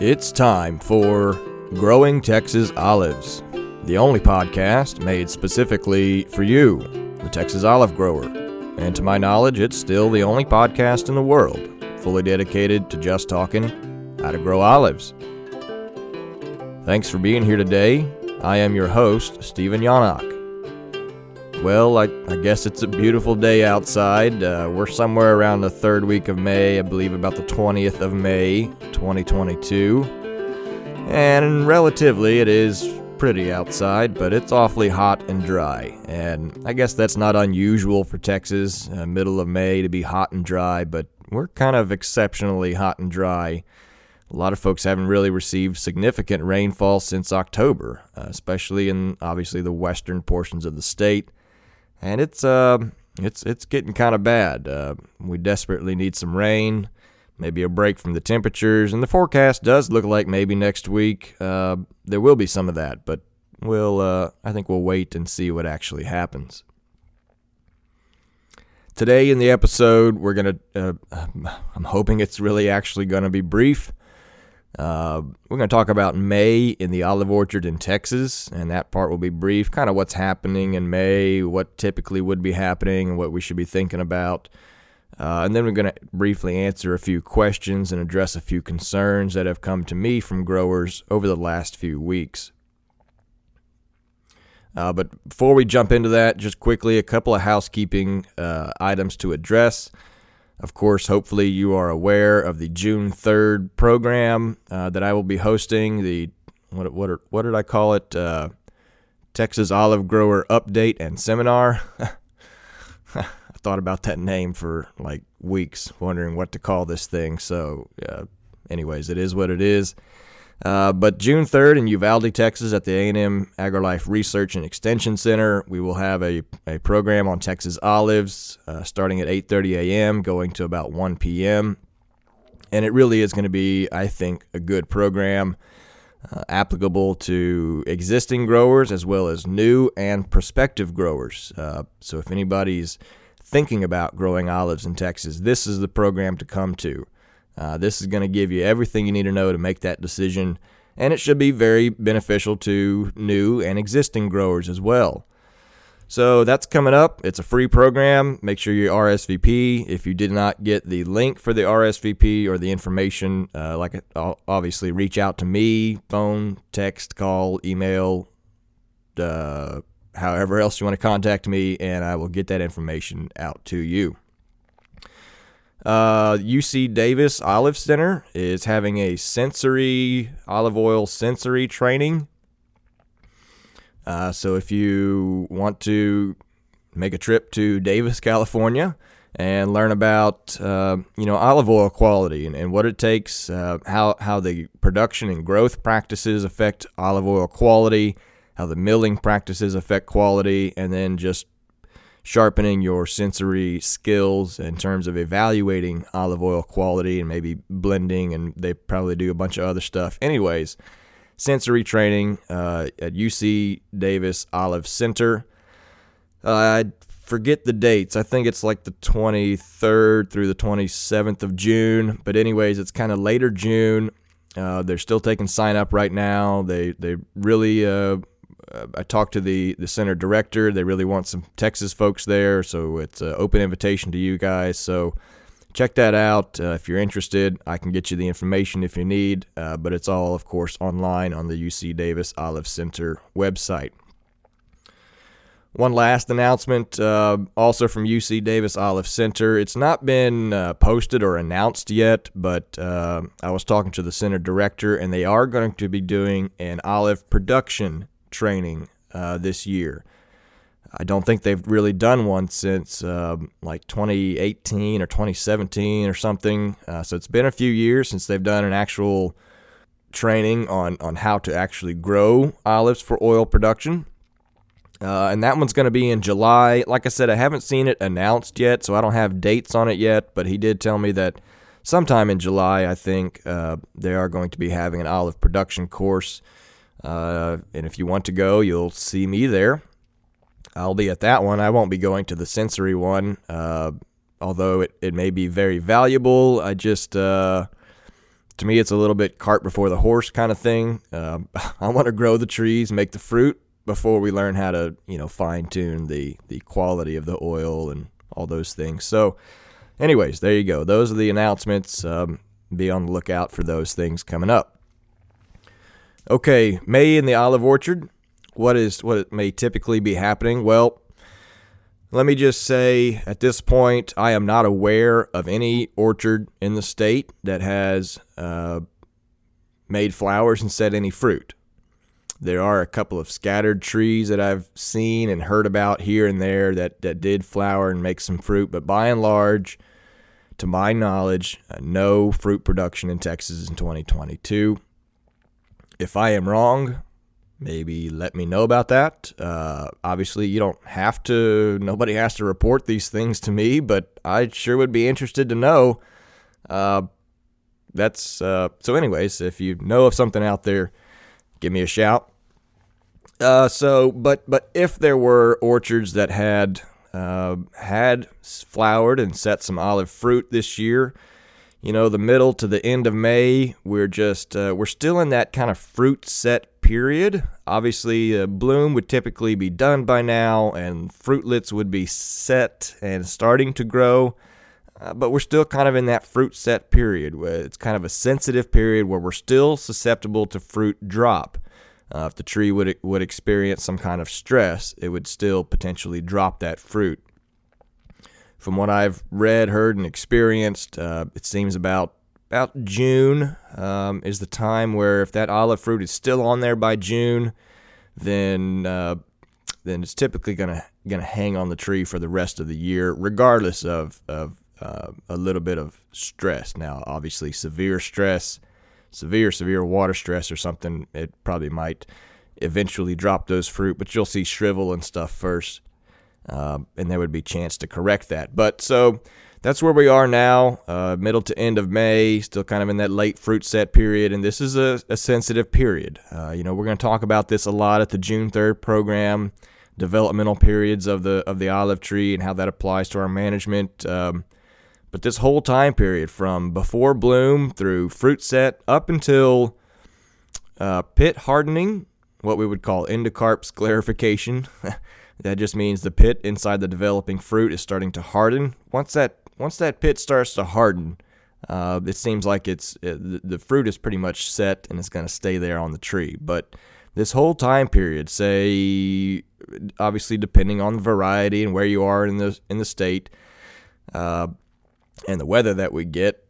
It's time for Growing Texas Olives, the only podcast made specifically for you, the Texas olive grower. And to my knowledge, it's still the only podcast in the world fully dedicated to just talking how to grow olives. Thanks for being here today. I am your host, Stephen Janak. Well, I, I, guess it's a beautiful day outside. Uh, we're somewhere around the third week of May, I believe about the 20th of May, 2022. And relatively, it is pretty outside, but it's awfully hot and dry. And I guess that's not unusual for Texas, uh, middle of May, to be hot and dry, but we're kind of exceptionally hot and dry. A lot of folks haven't really received significant rainfall since October, uh, especially in obviously the western portions of the state and it's uh, it's it's getting kind of bad. Uh, we desperately need some rain, maybe a break from the temperatures, and the forecast does look like maybe next week uh, there will be some of that. But we'll uh, I think we'll wait and see what actually happens. Today in the episode, we're gonna. Uh, I'm hoping it's really actually gonna be brief. Uh, we're going to talk about May in the olive orchard in Texas, and that part will be brief. Kind of what's happening in May, what typically would be happening, and what we should be thinking about. Uh, and then we're going to briefly answer a few questions and address a few concerns that have come to me from growers over the last few weeks. Uh, but before we jump into that, just quickly, a couple of housekeeping uh, items to address. Of course, hopefully, you are aware of the June 3rd program uh, that I will be hosting. The what what, what did I call it? Uh, Texas Olive Grower Update and Seminar. I thought about that name for like weeks, wondering what to call this thing. So, uh, anyways, it is what it is. Uh, but June 3rd in Uvalde, Texas, at the A&M AgriLife Research and Extension Center, we will have a, a program on Texas olives uh, starting at 8:30 a.m., going to about 1 p.m. And it really is going to be, I think, a good program, uh, applicable to existing growers as well as new and prospective growers. Uh, so if anybody's thinking about growing olives in Texas, this is the program to come to. Uh, this is going to give you everything you need to know to make that decision, and it should be very beneficial to new and existing growers as well. So that's coming up. It's a free program. Make sure you RSVP. If you did not get the link for the RSVP or the information, uh, like obviously reach out to me, phone, text, call, email, uh, however else you want to contact me, and I will get that information out to you. Uh, UC Davis Olive Center is having a sensory olive oil sensory training. Uh, so if you want to make a trip to Davis, California, and learn about uh, you know olive oil quality and, and what it takes, uh, how how the production and growth practices affect olive oil quality, how the milling practices affect quality, and then just sharpening your sensory skills in terms of evaluating olive oil quality and maybe blending, and they probably do a bunch of other stuff. Anyways, sensory training uh, at UC Davis Olive Center. Uh, I forget the dates. I think it's like the 23rd through the 27th of June. But anyways, it's kind of later June. Uh, they're still taking sign up right now. They they really uh, I talked to the the center director. They really want some Texas folks there, so it's an open invitation to you guys. So check that out uh, if you're interested. I can get you the information if you need, uh, but it's all, of course, online on the UC Davis Olive Center website. One last announcement, uh, also from UC Davis Olive Center. It's not been uh, posted or announced yet, but uh, I was talking to the center director, and they are going to be doing an olive production training uh, this year. I don't think they've really done one since um, like 2018 or 2017 or something. Uh, so it's been a few years since they've done an actual training on, on how to actually grow olives for oil production. Uh, and that one's going to be in July. Like I said, I haven't seen it announced yet, so I don't have dates on it yet. But he did tell me that sometime in July, I think uh, they are going to be having an olive production course. Uh, and if you want to go, you'll see me there. I'll be at that one. I won't be going to the sensory one, uh, although it, it may be very valuable. I just, uh, to me, it's a little bit cart before the horse kind of thing. Um, I want to grow the trees, make the fruit before we learn how to, you know, fine tune the, the quality of the oil and all those things. So, anyways, there you go. Those are the announcements. Um, be on the lookout for those things coming up. Okay, May in the olive orchard. What is what may typically be happening? Well, let me just say at this point, I am not aware of any orchard in the state that has uh, made flowers and set any fruit. There are a couple of scattered trees that I've seen and heard about here and there that, that did flower and make some fruit, but by and large, to my knowledge, uh, no fruit production in Texas in 2022. If I am wrong, maybe let me know about that. Uh, obviously, you don't have to, nobody has to report these things to me, but I sure would be interested to know. Uh, that's uh, so, anyways, if you know of something out there, give me a shout. Uh, so, but but if there were orchards that had uh, had flowered and set some olive fruit this year, you know, the middle to the end of May, we're just uh, we're still in that kind of fruit set period. Obviously, uh, bloom would typically be done by now, and fruitlets would be set and starting to grow. Uh, but we're still kind of in that fruit set period where it's kind of a sensitive period where we're still susceptible to fruit drop. Uh, if the tree would would experience some kind of stress, it would still potentially drop that fruit. From what I've read, heard, and experienced, uh, it seems about about June um, is the time where if that olive fruit is still on there by June, then uh, then it's typically gonna gonna hang on the tree for the rest of the year, regardless of of uh, a little bit of stress. Now, obviously, severe stress severe, severe water stress or something, it probably might eventually drop those fruit, but you'll see shrivel and stuff first. Uh, and there would be chance to correct that. But so that's where we are now, uh, middle to end of May, still kind of in that late fruit set period. And this is a, a sensitive period. Uh, you know, we're going to talk about this a lot at the June 3rd program, developmental periods of the of the olive tree and how that applies to our management. Um, but this whole time period from before bloom through fruit set up until uh, pit hardening, what we would call endocarp sclerification. that just means the pit inside the developing fruit is starting to harden. Once that once that pit starts to harden, uh, it seems like it's it, uh, the fruit is pretty much set and it's going to stay there on the tree. But this whole time period, say, obviously depending on the variety and where you are in the in the state, uh, and the weather that we get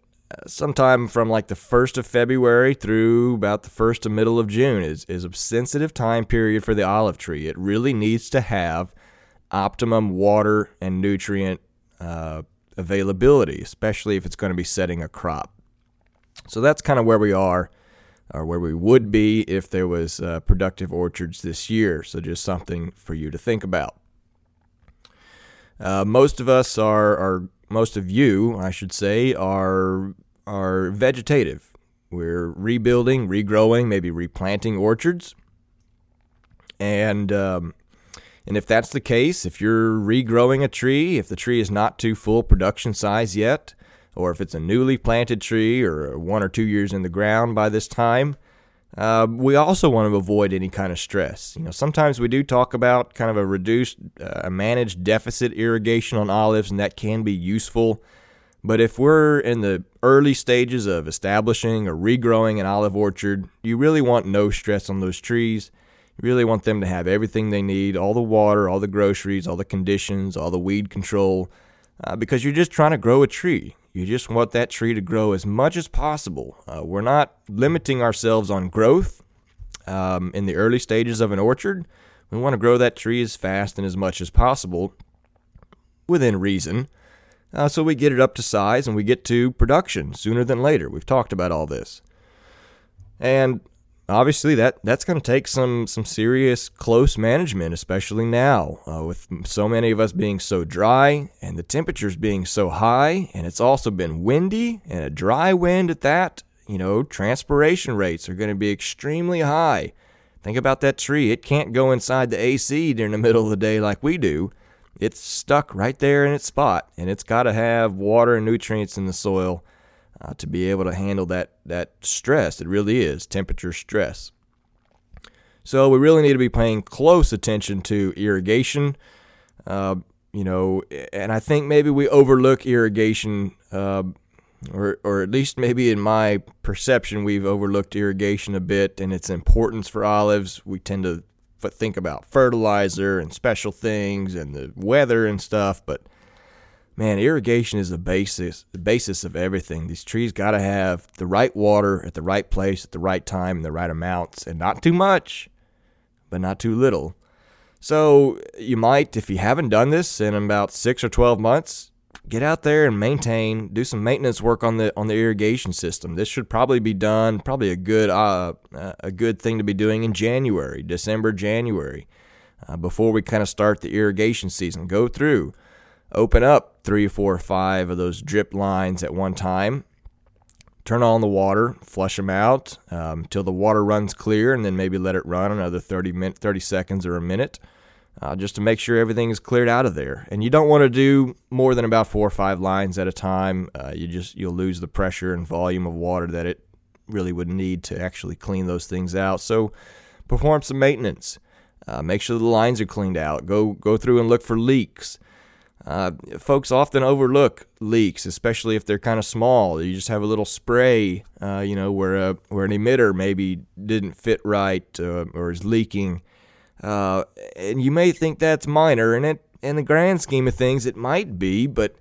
sometime from like the 1st of February through about the 1st to middle of June is, is a sensitive time period for the olive tree. It really needs to have optimum water and nutrient uh, availability, especially if it's going to be setting a crop. So that's kind of where we are, or where we would be if there was uh, productive orchards this year. So just something for you to think about. Uh, most of us are, are most of you, I should say, are are vegetative. We're rebuilding, regrowing, maybe replanting orchards, and um, and if that's the case, if you're regrowing a tree, if the tree is not to full production size yet, or if it's a newly planted tree or one or two years in the ground by this time, uh, we also want to avoid any kind of stress. You know, sometimes we do talk about kind of a reduced, uh, managed deficit irrigation on olives, and that can be useful. But if we're in the early stages of establishing or regrowing an olive orchard, you really want no stress on those trees. You really want them to have everything they need all the water, all the groceries, all the conditions, all the weed control, uh, because you're just trying to grow a tree. You just want that tree to grow as much as possible. Uh, we're not limiting ourselves on growth um, in the early stages of an orchard. We want to grow that tree as fast and as much as possible within reason. Uh, so we get it up to size and we get to production sooner than later. We've talked about all this. And obviously that that's going to take some some serious close management, especially now uh, with so many of us being so dry and the temperatures being so high, and it's also been windy and a dry wind at that. You know, transpiration rates are going to be extremely high. Think about that tree; it can't go inside the AC during the middle of the day like we do. It's stuck right there in its spot, and it's got to have water and nutrients in the soil uh, to be able to handle that that stress. It really is temperature stress. So we really need to be paying close attention to irrigation. Uh, you know, and I think maybe we overlook irrigation, uh, or or at least maybe in my perception, we've overlooked irrigation a bit and its importance for olives. We tend to think about fertilizer and special things and the weather and stuff, but man, irrigation is the basis the basis of everything. These trees got to have the right water at the right place at the right time and the right amounts, and not too much, but not too little. So you might, if you haven't done this in about six or twelve months, get out there and maintain, do some maintenance work on the on the irrigation system. This should probably be done, probably a good uh, a good thing to be doing in January, December, January, uh, before we kind of start the irrigation season. Go through open up three, four, five of those drip lines at one time. Turn on the water, flush them out um, until the water runs clear, and then maybe let it run another 30, min- 30 seconds or a minute uh, just to make sure everything is cleared out of there. And you don't want to do more than about four or five lines at a time. Uh, you just you'll lose the pressure and volume of water that it really would need to actually clean those things out. So perform some maintenance. Uh, make sure the lines are cleaned out. Go go through and look for leaks. Uh, folks often overlook leaks, especially if they're kind of small. You just have a little spray, uh, you know, where a, where an emitter maybe didn't fit right uh, or is leaking, uh, and you may think that's minor, and it in the grand scheme of things, it might be, but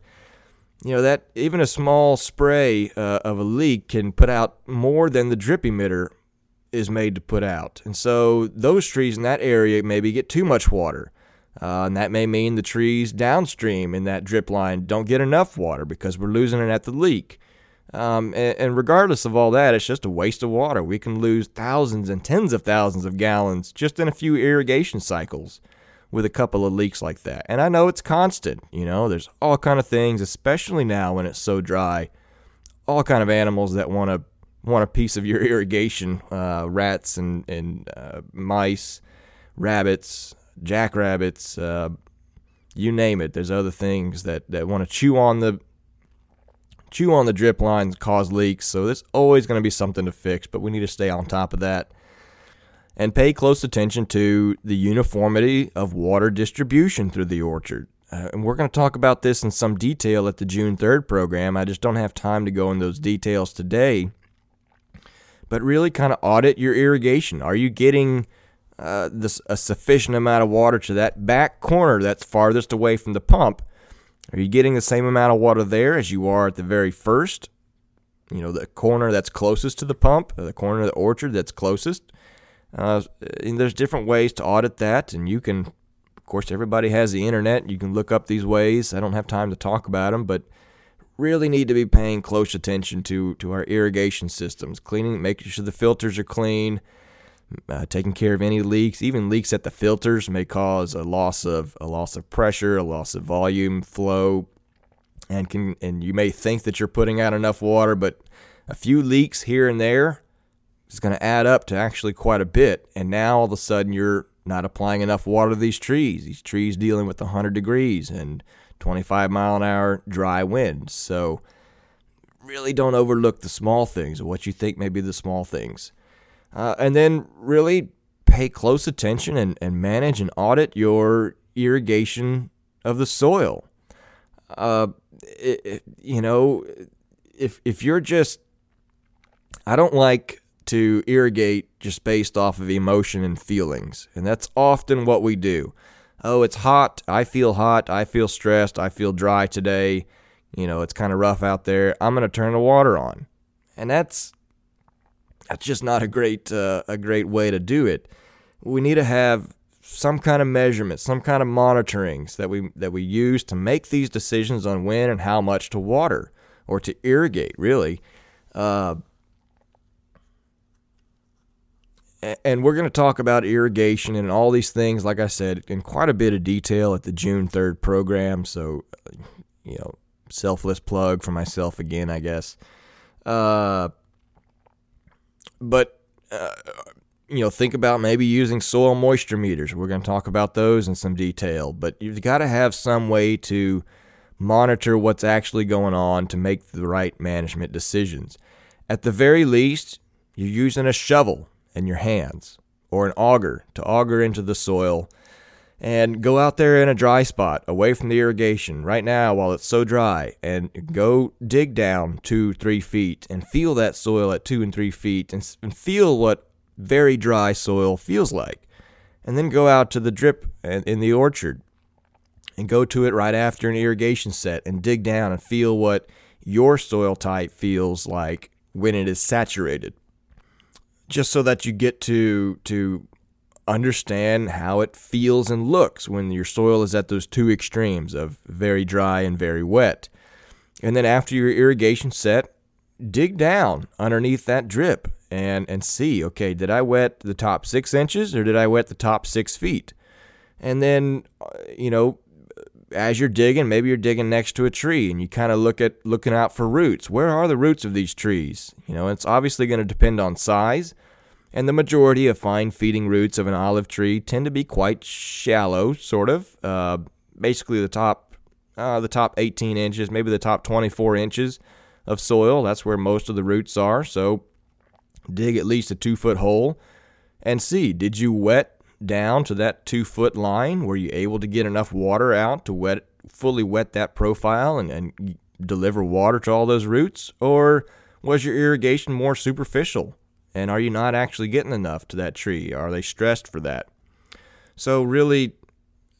you know that even a small spray uh, of a leak can put out more than the drip emitter is made to put out, and so those trees in that area maybe get too much water. Uh, and that may mean the trees downstream in that drip line don't get enough water because we're losing it at the leak. Um, and, and, regardless of all that, it's just a waste of water. We can lose thousands and tens of thousands of gallons just in a few irrigation cycles with a couple of leaks like that. And I know it's constant. You know, there's all kind of things, especially now when it's so dry. All kind of animals that want to want a piece of your irrigation. Uh, rats and and uh, mice, rabbits, jackrabbits, uh, you name it. There's other things that, that want to chew on the chew on the drip lines, cause leaks. So there's always going to be something to fix, but we need to stay on top of that and pay close attention to the uniformity of water distribution through the orchard. Uh, and we're going to talk about this in some detail at the June 3rd program. I just don't have time to go in those details today. But really kind of audit your irrigation. Are you getting uh, this, a sufficient amount of water to that back corner that's farthest away from the pump. Are you getting the same amount of water there as you are at the very first? You know, the corner that's closest to the pump, the corner of the orchard that's closest. Uh, there's different ways to audit that, and you can, of course, everybody has the internet. You can look up these ways. I don't have time to talk about them, but really need to be paying close attention to to our irrigation systems, cleaning, making sure the filters are clean uh, taking care of any leaks. Even leaks at the filters may cause a loss of a loss of pressure, a loss of volume, flow, and can and you may think that you're putting out enough water, but a few leaks here and there is going to add up to actually quite a bit. And now all of a sudden you're not applying enough water to these trees. These trees dealing with 100 degrees and 25 mile an hour dry winds. So really don't overlook the small things or what you think may be the small things. Uh, and then really pay close attention and, and manage and audit your irrigation of the soil. Uh, it, it, you know, if if you're just, I don't like to irrigate just based off of emotion and feelings, and that's often what we do. Oh, it's hot. I feel hot. I feel stressed. I feel dry today. You know, it's kind of rough out there. I'm going to turn the water on. And that's that's just not a great uh, a great way to do it. We need to have some kind of measurement, some kind of monitorings that we that we use to make these decisions on when and how much to water or to irrigate. Really, uh, and we're going to talk about irrigation and all these things, like I said, in quite a bit of detail at the June 3rd program. So, you know, selfless plug for myself again, I guess. Uh, but, uh, you know, think about maybe using soil moisture meters. We're going to talk about those in some detail, but you've got to have some way to monitor what's actually going on to make the right management decisions. At the very least, you're using a shovel in your hands or an auger to auger into the soil and go out there in a dry spot away from the irrigation right now while it's so dry and go dig down two, three feet and feel that soil at two and three feet and, and feel what very dry soil feels like. And then go out to the drip in the orchard and go to it right after an irrigation set and dig down and feel what your soil type feels like when it is saturated just so that you get to to understand how it feels and looks when your soil is at those two extremes of very dry and very wet. And then after your irrigation set, dig down underneath that drip and and see, okay, did I wet the top six inches or did I wet the top six feet? And then, uh, you know, as you're digging, maybe you're digging next to a tree and you kind of look at looking out for roots. Where are the roots of these trees? You know, it's obviously going to depend on size, and the majority of fine feeding roots of an olive tree tend to be quite shallow, sort of. Uh, basically, the top uh, the top 18 inches, maybe the top 24 inches of soil. That's where most of the roots are. So, dig at least a two foot hole and see did you wet down to that two foot line? Were you able to get enough water out to wet fully wet that profile and, and deliver water to all those roots? Or was your irrigation more superficial? And are you not actually getting enough to that tree? Are they stressed for that? So, really,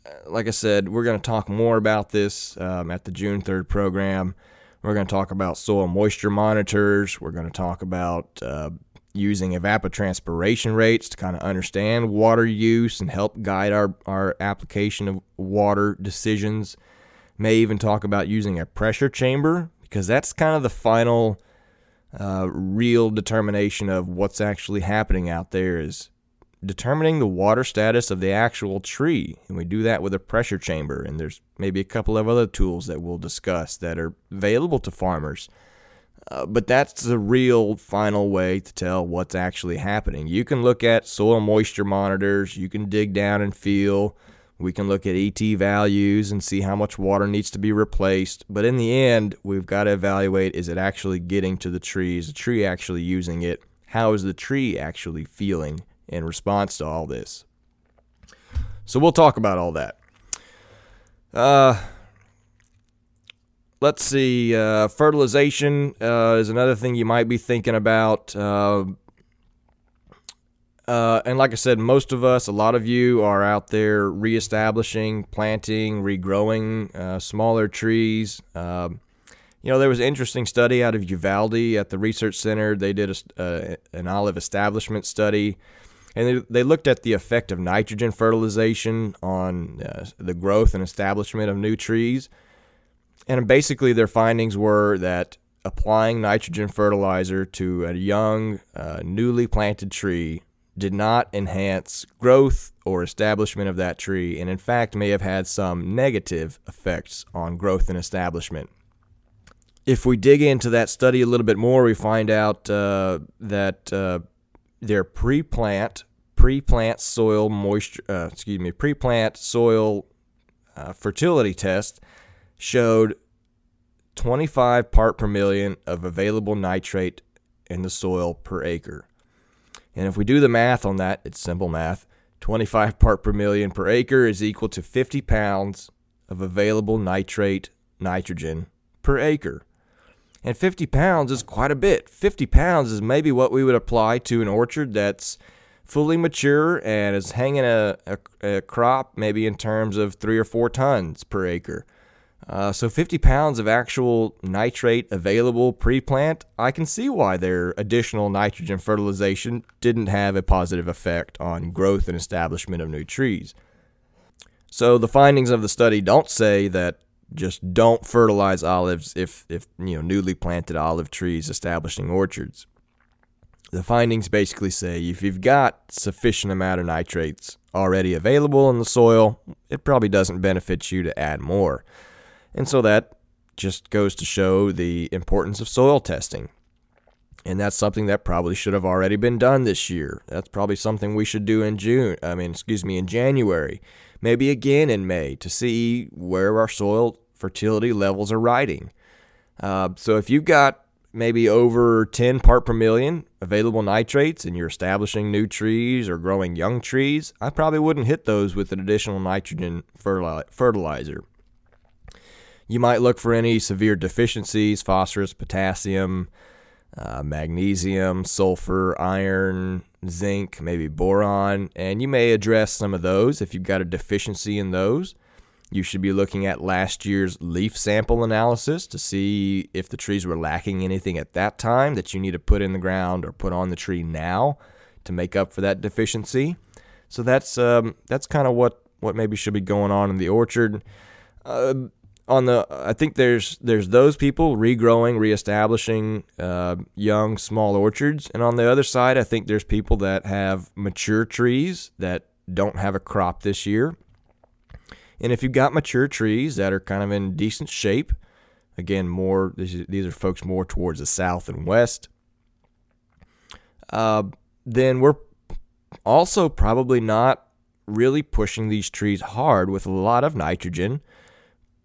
uh, like I said, we're going to talk more about this um, at the June 3rd program. We're going to talk about soil moisture monitors. We're going to talk about uh, using evapotranspiration rates to kind of understand water use and help guide our, our application of water decisions. May even talk about using a pressure chamber because that's kind of the final uh, real determination of what's actually happening out there is determining the water status of the actual tree. And we do that with a pressure chamber. And there's maybe a couple of other tools that we'll discuss that are available to farmers uh, but that's the real final way to tell what's actually happening. You can look at soil moisture monitors, you can dig down and feel. We can look at ET values and see how much water needs to be replaced. But in the end, we've got to evaluate is it actually getting to the tree? Is the tree actually using it? How is the tree actually feeling in response to all this? So we'll talk about all that. Uh, let's see. Uh, fertilization uh, is another thing you might be thinking about. Uh, uh, and like I said, most of us, a lot of you, are out there reestablishing, planting, regrowing uh, smaller trees. Um, you know, there was an interesting study out of Uvalde at the research center. They did a, uh, an olive establishment study, and they, they looked at the effect of nitrogen fertilization on the growth and establishment of new trees. And basically, their findings were that applying nitrogen fertilizer to a young, uh, newly planted tree did not enhance growth or establishment of that tree, and in fact may have had some negative effects on growth and establishment. If we dig into that study a little bit more, we find out uh, that uh, their pre-plant pre-plant soil moisture, uh, excuse me, pre-plant soil uh, fertility test showed 25 part per million of available nitrate in the soil per acre. And if we do the math on that, it's simple math. 25 part per million per acre is equal to 50 pounds of available nitrate nitrogen per acre. And 50 pounds is quite a bit. 50 pounds is maybe what we would apply to an orchard that's fully mature and is hanging a, a, a crop maybe in terms of three or four tons per acre. Uh, so 50 pounds of actual nitrate available pre-plant, I can see why their additional nitrogen fertilization didn't have a positive effect on growth and establishment of new trees. So the findings of the study don't say that just don't fertilize olives if, if you know newly planted olive trees establishing orchards. The findings basically say if you've got sufficient amount of nitrates already available in the soil, it probably doesn't benefit you to add more. And so that just goes to show the importance of soil testing. And that's something that probably should have already been done this year. That's probably something we should do in June, I mean, excuse me, in January, maybe again in May to see where our soil fertility levels are riding. Uh, so if you've got maybe over 10 part per million available nitrates and you're establishing new trees or growing young trees, I probably wouldn't hit those with an additional nitrogen fertilizer. You might look for any severe deficiencies phosphorus, potassium, uh, magnesium, sulfur, iron, zinc, maybe boron, and you may address some of those if you've got a deficiency in those. You should be looking at last year's leaf sample analysis to see if the trees were lacking anything at that time that you need to put in the ground or put on the tree now to make up for that deficiency. So that's um, that's kind of what what maybe should be going on in the orchard. Uh, on the, I think there's there's those people regrowing, reestablishing uh, young small orchards, and on the other side, I think there's people that have mature trees that don't have a crop this year. And if you've got mature trees that are kind of in decent shape, again, more these are folks more towards the south and west, uh, then we're also probably not really pushing these trees hard with a lot of nitrogen,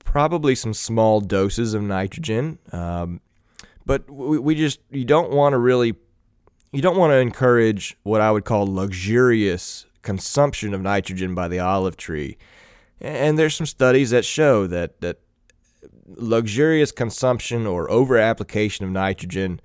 probably some small doses of nitrogen. Um, but we, we just, you don't want to really, you don't want to encourage what I would call luxurious consumption of nitrogen by the olive tree. And there's some studies that show that, that luxurious consumption or over application of nitrogen,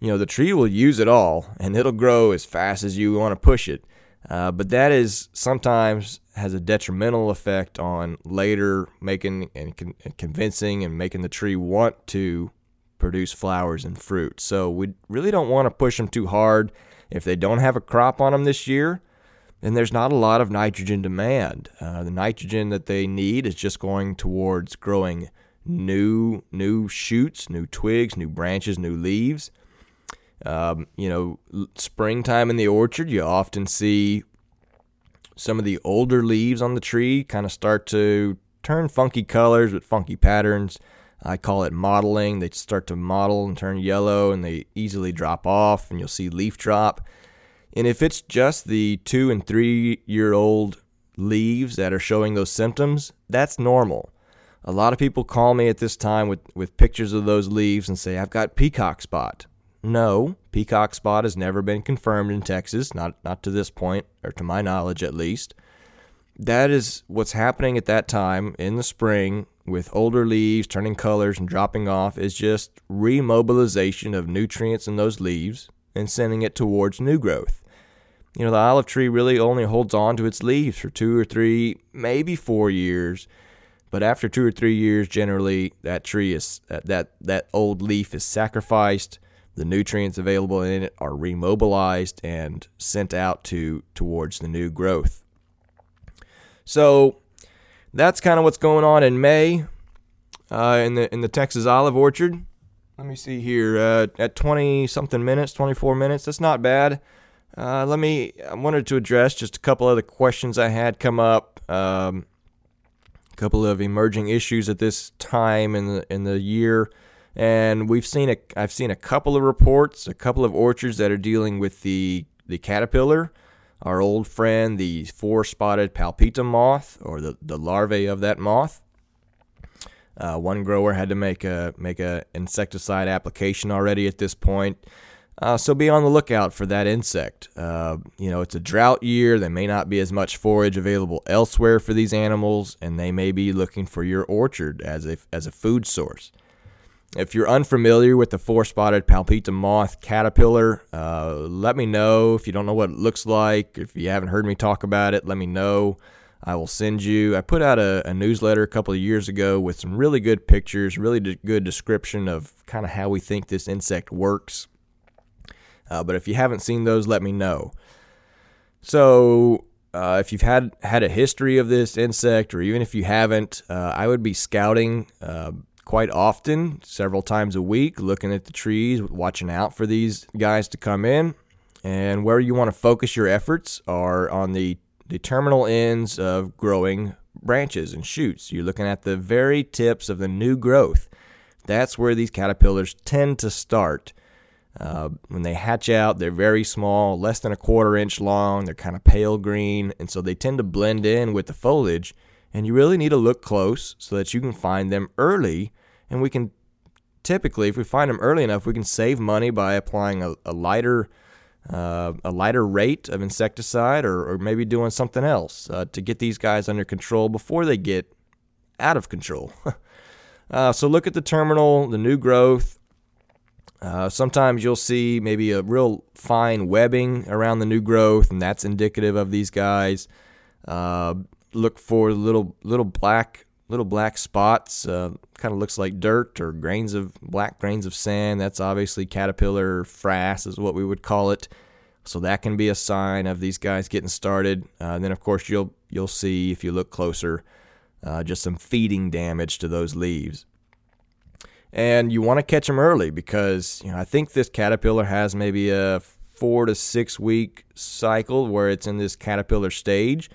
you know, the tree will use it all and it'll grow as fast as you want to push it. Uh, but that is sometimes has a detrimental effect on later making and, con- and convincing and making the tree want to produce flowers and fruit. So we really don't want to push them too hard. If they don't have a crop on them this year, and there's not a lot of nitrogen demand. Uh, the nitrogen that they need is just going towards growing new new shoots, new twigs, new branches, new leaves. Um, you know, springtime in the orchard, you often see some of the older leaves on the tree kind of start to turn funky colors with funky patterns. I call it mottling. They start to mottle and turn yellow and they easily drop off, and you'll see leaf drop. And if it's just the two and three year old leaves that are showing those symptoms, that's normal. A lot of people call me at this time with, with pictures of those leaves and say, I've got peacock spot. No, peacock spot has never been confirmed in Texas, not, not to this point, or to my knowledge at least. That is what's happening at that time in the spring with older leaves turning colors and dropping off is just remobilization of nutrients in those leaves and sending it towards new growth you know, the olive tree really only holds on to its leaves for two or three, maybe four years. But after two or three years, generally that tree is that that, that old leaf is sacrificed. The nutrients available in it are remobilized and sent out to towards the new growth. So that's kind of what's going on in May uh, in the in the Texas olive orchard. Let me see here uh, at 20 something minutes, 24 minutes. That's not bad. Uh, let me. I wanted to address just a couple other questions I had come up. Um, a couple of emerging issues at this time in the in the year, and we've seen a. I've seen a couple of reports, a couple of orchards that are dealing with the the caterpillar, our old friend, the four-spotted palpita moth, or the the larvae of that moth. Uh, one grower had to make a make a insecticide application already at this point. Uh, so be on the lookout for that insect. Uh, you know, it's a drought year. There may not be as much forage available elsewhere for these animals, and they may be looking for your orchard as a, as a food source. If you're unfamiliar with the four spotted palpita moth caterpillar, uh, let me know. If you don't know what it looks like, if you haven't heard me talk about it, let me know. I will send you. I put out a, a newsletter a couple of years ago with some really good pictures, really good description of kind of how we think this insect works uh, but if you haven't seen those, let me know. So, uh, if you've had had a history of this insect, or even if you haven't, uh, I would be scouting uh, quite often, several times a week, looking at the trees, watching out for these guys to come in. And where you want to focus your efforts are on the, the terminal ends of growing branches and shoots. You're looking at the very tips of the new growth. That's where these caterpillars tend to start. Uh, when they hatch out, they're very small, less than a quarter inch long. They're kind of pale green, and so they tend to blend in with the foliage. And you really need to look close so that you can find them early. And we can typically, if we find them early enough, we can save money by applying a, a lighter uh, a lighter rate of insecticide or, or maybe doing something else uh, to get these guys under control before they get out of control. uh, so look at the terminal, the new growth. Uh, sometimes you'll see maybe a real fine webbing around the new growth, and that's indicative of these guys. Uh, look for little little black little black spots. Uh, kind of looks like dirt or grains of black grains of sand. That's obviously caterpillar frass, is what we would call it. So that can be a sign of these guys getting started. Uh, and then, of course, you'll you'll see if you look closer, uh, just some feeding damage to those leaves. And you want to catch them early because you know I think this caterpillar has maybe a four to six week cycle where it's in this caterpillar stage.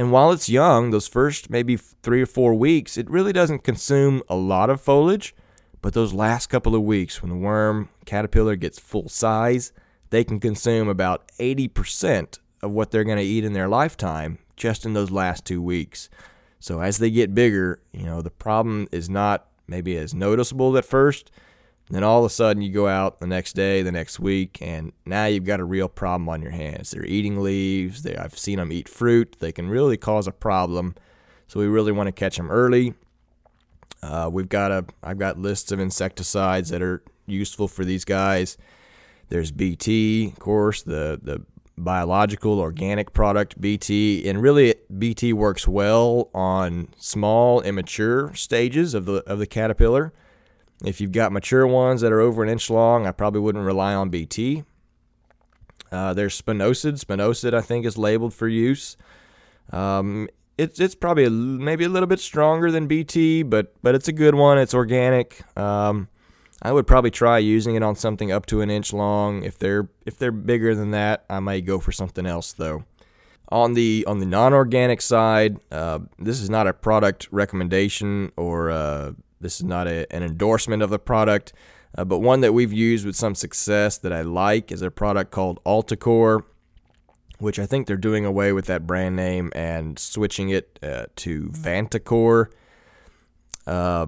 And while it's young, those first maybe three or four weeks, it really doesn't consume a lot of foliage. But those last couple of weeks, when the worm caterpillar gets full size, they can consume about 80% of what they're going to eat in their lifetime just in those last two weeks. So as they get bigger, you know, the problem is not maybe as noticeable at first, then all of a sudden you go out the next day, the next week, and now you've got a real problem on your hands. They're eating leaves. They, I've seen them eat fruit. They can really cause a problem. So we really want to catch them early. Uh, we've got a I've got lists of insecticides that are useful for these guys. There's BT, of course, the the biological organic product BT, and really BT works well on small immature stages of the of the caterpillar. If you've got mature ones that are over an inch long, I probably wouldn't rely on BT. Uh, there's spinosad. Spinosad, I think, is labeled for use. Um, it's it's probably a, maybe a little bit stronger than BT, but but it's a good one. It's organic. Um, I would probably try using it on something up to an inch long. If they're if they're bigger than that, I might go for something else though. On the on the non-organic side, uh, this is not a product recommendation or uh, this is not a, an endorsement of the product, uh, but one that we've used with some success that I like is a product called Altacor, which I think they're doing away with that brand name and switching it uh, to Vantacor. Uh,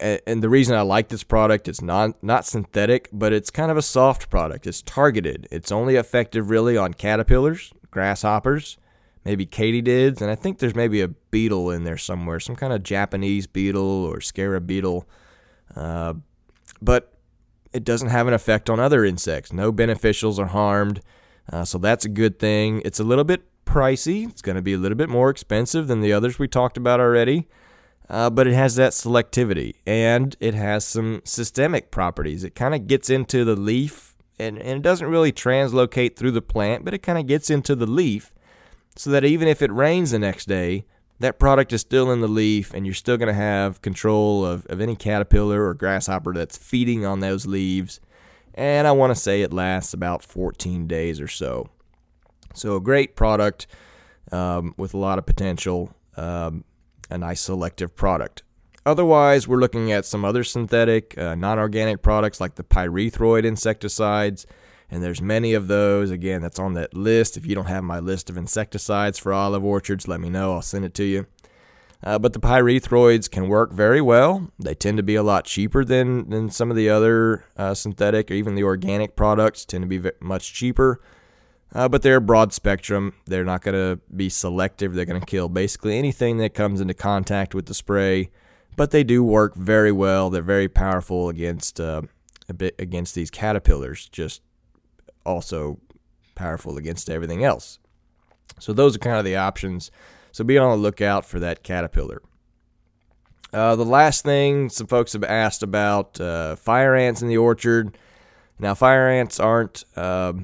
and, and the reason I like this product, it's not not synthetic, but it's kind of a soft product. It's targeted. It's only effective really on caterpillars, grasshoppers, maybe katydids, and I think there's maybe a beetle in there somewhere, some kind of Japanese beetle or scarab beetle. Uh, but it doesn't have an effect on other insects. No beneficials are harmed, uh, so that's a good thing. It's a little bit pricey. It's going to be a little bit more expensive than the others we talked about already. Uh, but it has that selectivity and it has some systemic properties. It kind of gets into the leaf and, and it doesn't really translocate through the plant, but it kind of gets into the leaf so that even if it rains the next day, that product is still in the leaf and you're still going to have control of, of any caterpillar or grasshopper that's feeding on those leaves. And I want to say it lasts about 14 days or so. So, a great product um, with a lot of potential, um, a nice selective product. Otherwise, we're looking at some other synthetic, uh, non organic products like the pyrethroid insecticides and there's many of those. Again, that's on that list. If you don't have my list of insecticides for olive orchards, let me know. I'll send it to you. Uh, but the pyrethroids can work very well. They tend to be a lot cheaper than, than some of the other uh, synthetic or even the organic products tend to be much cheaper. Uh, but they're broad spectrum. They're not going to be selective. They're going to kill basically anything that comes into contact with the spray. But they do work very well. They're very powerful against uh, against these caterpillars. Just also powerful against everything else. So those are kind of the options. So be on the lookout for that caterpillar. Uh, the last thing some folks have asked about uh, fire ants in the orchard. Now, fire ants aren't uh,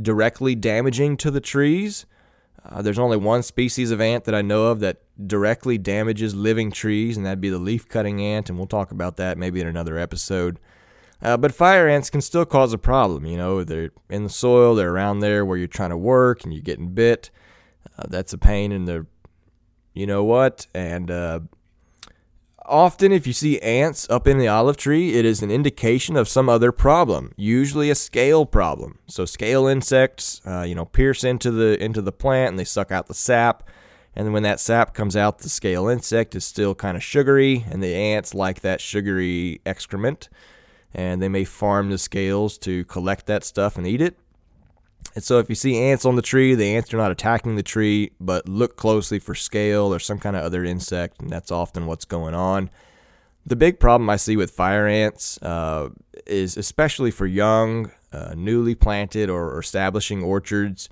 directly damaging to the trees. Uh, there's only one species of ant that I know of that directly damages living trees, and that'd be the leaf cutting ant, and we'll talk about that maybe in another episode. Uh, but fire ants can still cause a problem. You know, they're in the soil, they're around there where you're trying to work and you're getting bit. Uh, that's a pain in the, you know what? And uh, often, if you see ants up in the olive tree, it is an indication of some other problem, usually a scale problem. So scale insects, uh, you know, pierce into the into the plant and they suck out the sap. And when that sap comes out, the scale insect is still kind of sugary, and the ants like that sugary excrement. And they may farm the scales to collect that stuff and eat it. And so if you see ants on the tree, the ants are not attacking the tree, but look closely for scale or some kind of other insect, and that's often what's going on. The big problem I see with fire ants uh, is especially for young, uh, newly planted or establishing orchards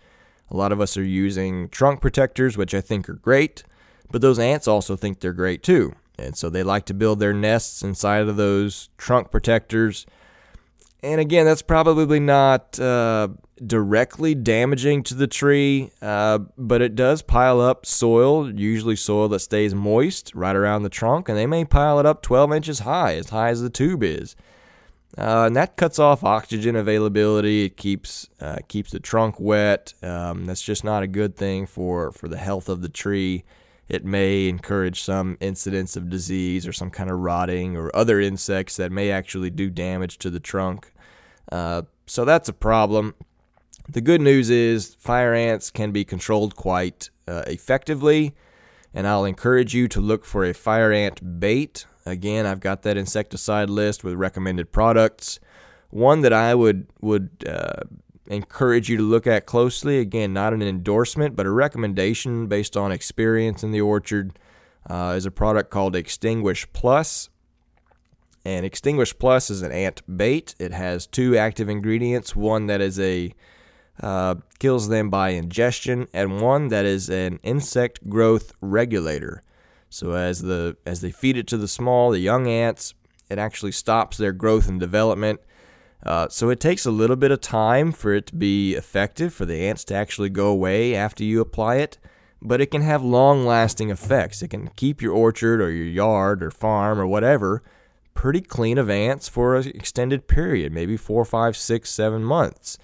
a lot of us are using trunk protectors, which I think are great, but those ants also think they're great too. And so they like to build their nests inside of those trunk protectors. And again, that's probably not uh, directly damaging to the tree, uh, but it does pile up soil, usually soil that stays moist right around the trunk, and they may pile it up 12 inches high, as high as the tube is. Uh, and that cuts off oxygen availability. It keeps uh, keeps the trunk wet. Um, that's just not a good thing for, for the health of the tree. It may encourage some incidents of disease or some kind of rotting or other insects that may actually do damage to the trunk. Uh, so that's a problem. The good news is fire ants can be controlled quite uh, effectively, and I'll encourage you to look for a fire ant bait Again, I've got that insecticide list with recommended products. One that I would would uh, encourage you to look at closely. Again, not an endorsement, but a recommendation based on experience in the orchard. Uh, is a product called Extinguish Plus. And Extinguish Plus is an ant bait. It has two active ingredients one that is a uh, kills them by ingestion, and one that is an insect growth regulator. So as the as they feed it to the small, the young ants, it actually stops their growth and development. Uh, so it takes a little bit of time for it to be effective, for the ants to actually go away after you apply it. But it can have long lasting effects. It can keep your orchard or your yard or farm or whatever pretty clean of ants for an extended period, maybe four, five, six, seven months,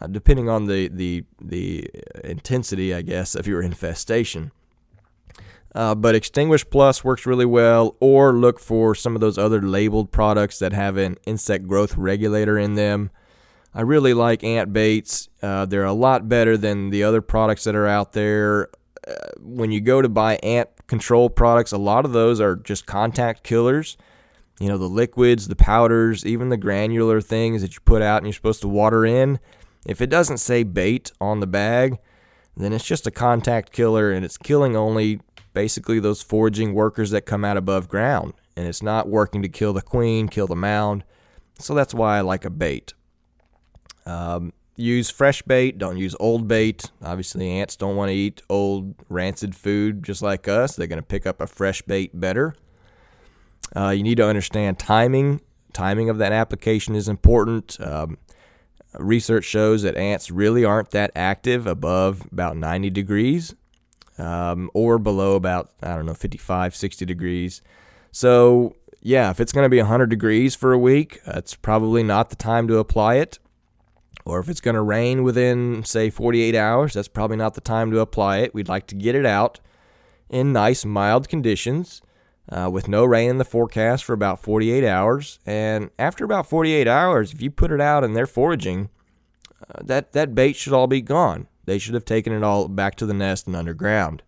uh, depending on the, the, the intensity, I guess, of your infestation. Uh, but Extinguish Plus works really well, or look for some of those other labeled products that have an insect growth regulator in them. I really like ant baits. Uh, they're a lot better than the other products that are out there. Uh, when you go to buy ant control products, a lot of those are just contact killers. You know, the liquids, the powders, even the granular things that you put out and you're supposed to water in. If it doesn't say bait on the bag, then it's just a contact killer and it's killing only basically those foraging workers that come out above ground. And it's not working to kill the queen, kill the mound. So that's why I like a bait. Um, use fresh bait, don't use old bait. Obviously, ants don't want to eat old, rancid food just like us. They're going to pick up a fresh bait better. Uh, you need to understand timing. Timing of that application is important. Um, research shows that ants really aren't that active above about 90 degrees um, or below about, I don't know, 55, 60 degrees. So, yeah, if it's going to be 100 degrees for a week, that's probably not the time to apply it. Or if it's going to rain within, say, 48 hours, that's probably not the time to apply it. We'd like to get it out in nice, mild conditions uh, with no rain in the forecast for about 48 hours. And after about 48 hours, if you put it out and they're foraging, uh, that, that bait should all be gone. They should have taken it all back to the nest and underground.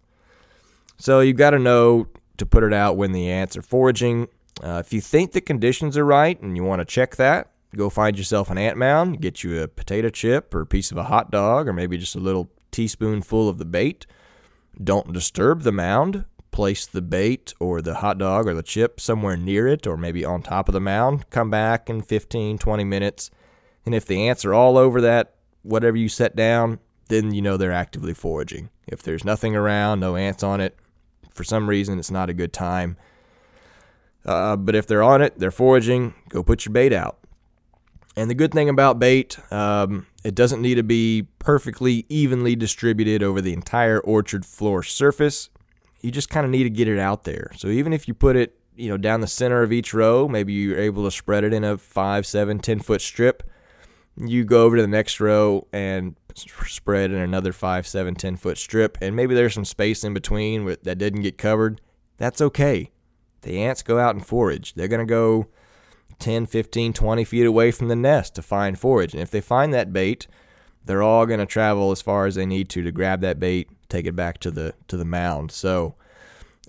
So you've got to know to put it out when the ants are foraging. Uh, if you think the conditions are right and you want to check that, go find yourself an ant mound, get you a potato chip or a piece of a hot dog, or maybe just a little teaspoonful of the bait. Don't disturb the mound. Place the bait or the hot dog or the chip somewhere near it or maybe on top of the mound. Come back in 15, 20 minutes. And if the ants are all over that, whatever you set down, then you know they're actively foraging. If there's nothing around, no ants on it, for some reason it's not a good time. Uh, but if they're on it, they're foraging, go put your bait out. And the good thing about bait, um, it doesn't need to be perfectly evenly distributed over the entire orchard floor surface. You just kind of need to get it out there. So even if you put it you know, down the center of each row. Maybe you're able to spread it in a five, seven, ten foot strip. You go over to the next row and spread in another five, seven, ten foot strip, and maybe there's some space in between that didn't get covered. That's okay. The ants go out and forage. They're going to go 10, 15, 20 feet away from the nest to find forage. And if they find that bait, they're all going to travel as far as they need to to grab that bait, take it back to the to the mound. So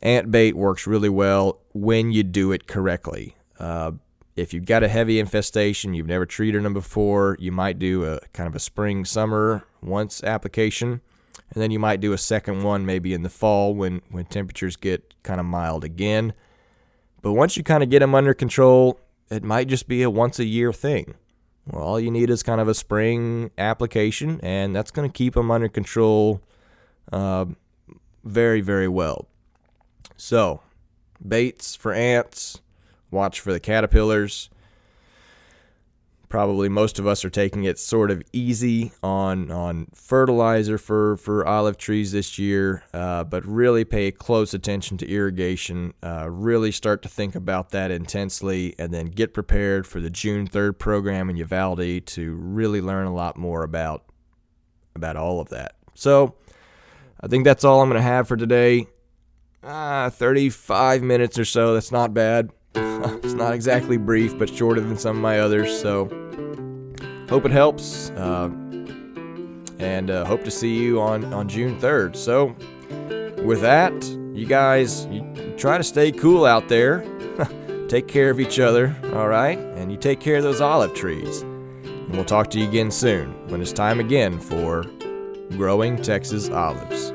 ant bait works really well when you do it correctly. Uh, if you've got a heavy infestation, you've never treated them before, you might do a kind of a spring summer once application, and then you might do a second one maybe in the fall when when temperatures get kind of mild again. But once you kind of get them under control, it might just be a once a year thing. Well, all you need is kind of a spring application, and that's going to keep them under control uh, very, very well. So, baits for ants, watch for the caterpillars. Probably most of us are taking it sort of easy on on fertilizer for, for olive trees this year, uh, but really pay close attention to irrigation. Uh, really start to think about that intensely, and then get prepared for the June third program in Uvalde to really learn a lot more about about all of that. So, I think that's all I'm going to have for today. Uh, 35 minutes or so. That's not bad. it's not exactly brief, but shorter than some of my others. So, hope it helps. Uh, and uh, hope to see you on, on June 3rd. So, with that, you guys, you try to stay cool out there. take care of each other, all right? And you take care of those olive trees. And we'll talk to you again soon when it's time again for Growing Texas Olives.